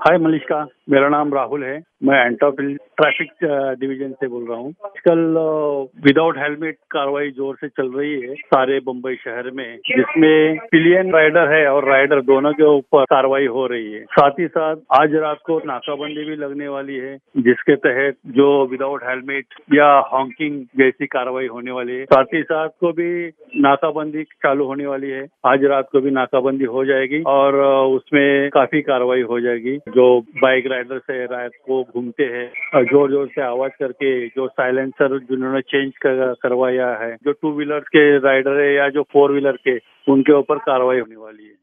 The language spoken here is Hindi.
हाय मलिष्का मेरा नाम राहुल है। मैं एंटोपल ट्रैफ़िक डिविजन से बोल रहा हूँ। आजकल विदाउट हेलमेट कार्रवाई ज़ोर से चल रही है सारे मुंबई शहर में, जिसमें पिलियन राइडर है और राइडर दोनों के ऊपर कार्रवाई हो रही है। साथ ही साथ, आज रात को नाकाबंदी भी लगने वाली है, जिसके तहत जो विदाउट हेलमेट या हॉकिंग जैसी कार्रवाई होने वाली है। साथ ही साथ को भी नाकाबंदी चालू होने वाली है। आज रात को भी नाकाबंदी हो जाएगी और उसमें काफ़ी कार्रवाई हो जाएगी। जो बाइक राइडर्स है रात को घूमते हैं ज़ोर ज़ोर से आवाज़ करके जो साइलेंसर जिन्होंने चेंज कर, करवाया है जो टू व्हीलर के राइडर है या जो फोर व्हीलर के उनके ऊपर कार्रवाई होने वाली है।